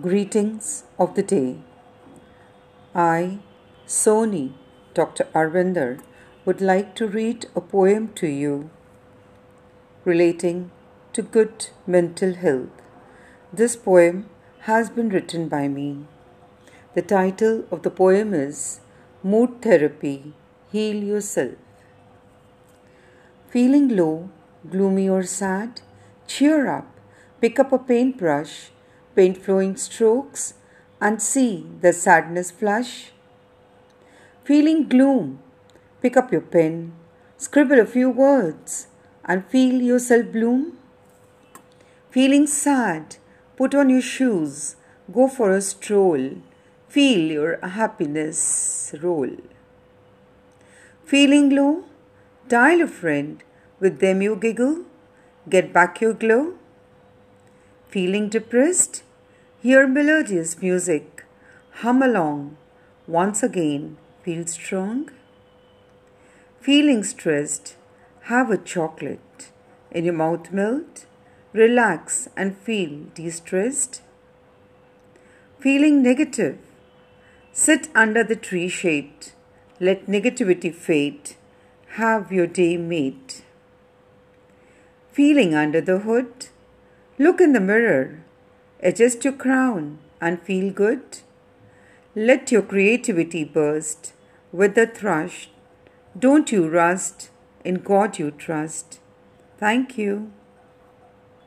Greetings of the day. I, Sony, Dr. Arvinder, would like to read a poem to you relating to good mental health. This poem has been written by me. The title of the poem is Mood Therapy Heal Yourself. Feeling low, gloomy, or sad? Cheer up, pick up a paintbrush paint flowing strokes, and see the sadness flush. Feeling gloom, pick up your pen, scribble a few words, and feel yourself bloom. Feeling sad, put on your shoes, go for a stroll, feel your happiness roll. Feeling low, dial a friend, with them you giggle, get back your glow. Feeling depressed? Hear melodious music. Hum along. Once again, feel strong. Feeling stressed? Have a chocolate. In your mouth melt? Relax and feel de stressed. Feeling negative? Sit under the tree shade. Let negativity fade. Have your day made. Feeling under the hood? Look in the mirror, adjust your crown, and feel good. Let your creativity burst with the thrush. Don't you rust, in God you trust. Thank you.